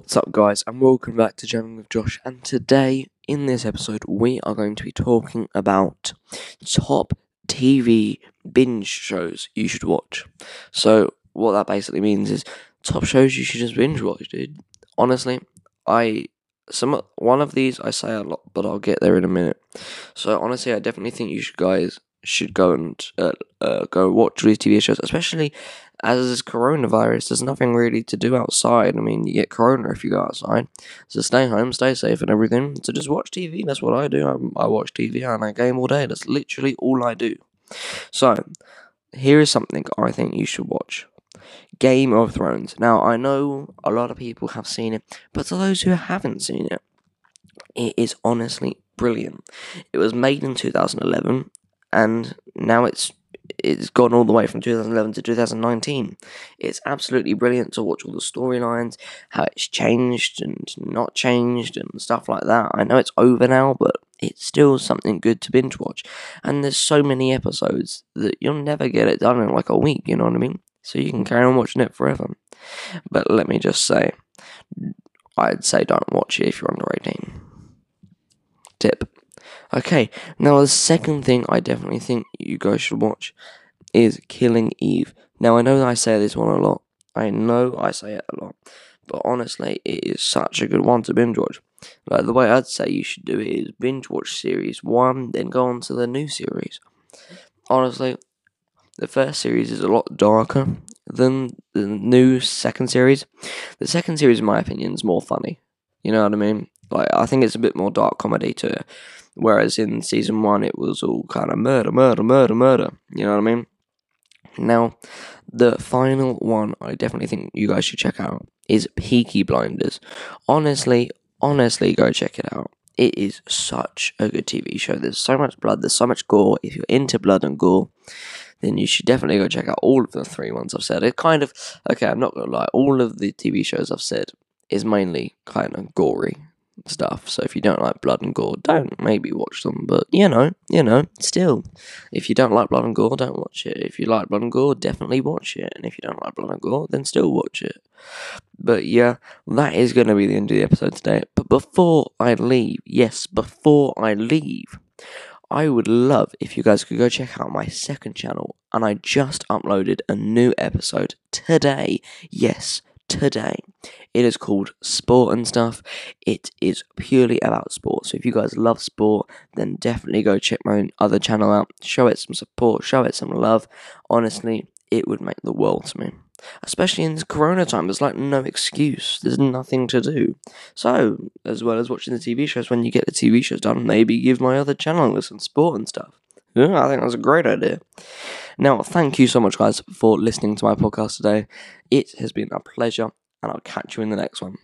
What's up, guys, and welcome back to Jamming with Josh. And today, in this episode, we are going to be talking about top TV binge shows you should watch. So, what that basically means is top shows you should just binge watch, dude. Honestly, I some one of these I say a lot, but I'll get there in a minute. So, honestly, I definitely think you should guys should go and uh, uh, go watch these TV shows, especially as coronavirus. There's nothing really to do outside. I mean, you get corona if you go outside. So stay home, stay safe, and everything. So just watch TV. That's what I do. I, I watch TV and I game all day. That's literally all I do. So here is something I think you should watch. Game of Thrones. Now, I know a lot of people have seen it, but to those who haven't seen it, it is honestly brilliant. It was made in 2011 and now it's it's gone all the way from 2011 to 2019. It's absolutely brilliant to watch all the storylines, how it's changed and not changed, and stuff like that. I know it's over now, but it's still something good to binge watch. And there's so many episodes that you'll never get it done in like a week, you know what I mean? So you can carry on watching it forever. But let me just say, I'd say don't watch it if you're under 18. Okay, now the second thing I definitely think you guys should watch is Killing Eve. Now I know that I say this one a lot. I know I say it a lot, but honestly, it is such a good one to binge watch. Like the way I'd say you should do it is binge watch series one, then go on to the new series. Honestly, the first series is a lot darker than the new second series. The second series, in my opinion, is more funny. You know what I mean? Like I think it's a bit more dark comedy to. Whereas in season one, it was all kind of murder, murder, murder, murder. You know what I mean? Now, the final one I definitely think you guys should check out is Peaky Blinders. Honestly, honestly, go check it out. It is such a good TV show. There's so much blood, there's so much gore. If you're into blood and gore, then you should definitely go check out all of the three ones I've said. It kind of, okay, I'm not gonna lie, all of the TV shows I've said is mainly kind of gory stuff. So if you don't like blood and gore, don't maybe watch them. But you know, you know, still, if you don't like blood and gore, don't watch it. If you like blood and gore, definitely watch it. And if you don't like blood and gore, then still watch it. But yeah, that is going to be the end of the episode today. But before I leave, yes, before I leave. I would love if you guys could go check out my second channel, and I just uploaded a new episode today. Yes, today. It is called Sport and Stuff. It is purely about sport. So if you guys love sport, then definitely go check my other channel out. Show it some support, show it some love. Honestly, it would make the world to me. Especially in this corona time, there's like no excuse. There's nothing to do. So, as well as watching the TV shows, when you get the TV shows done, maybe give my other channel a listen, sport and stuff. Yeah, I think that's a great idea. Now, thank you so much, guys, for listening to my podcast today. It has been a pleasure, and I'll catch you in the next one.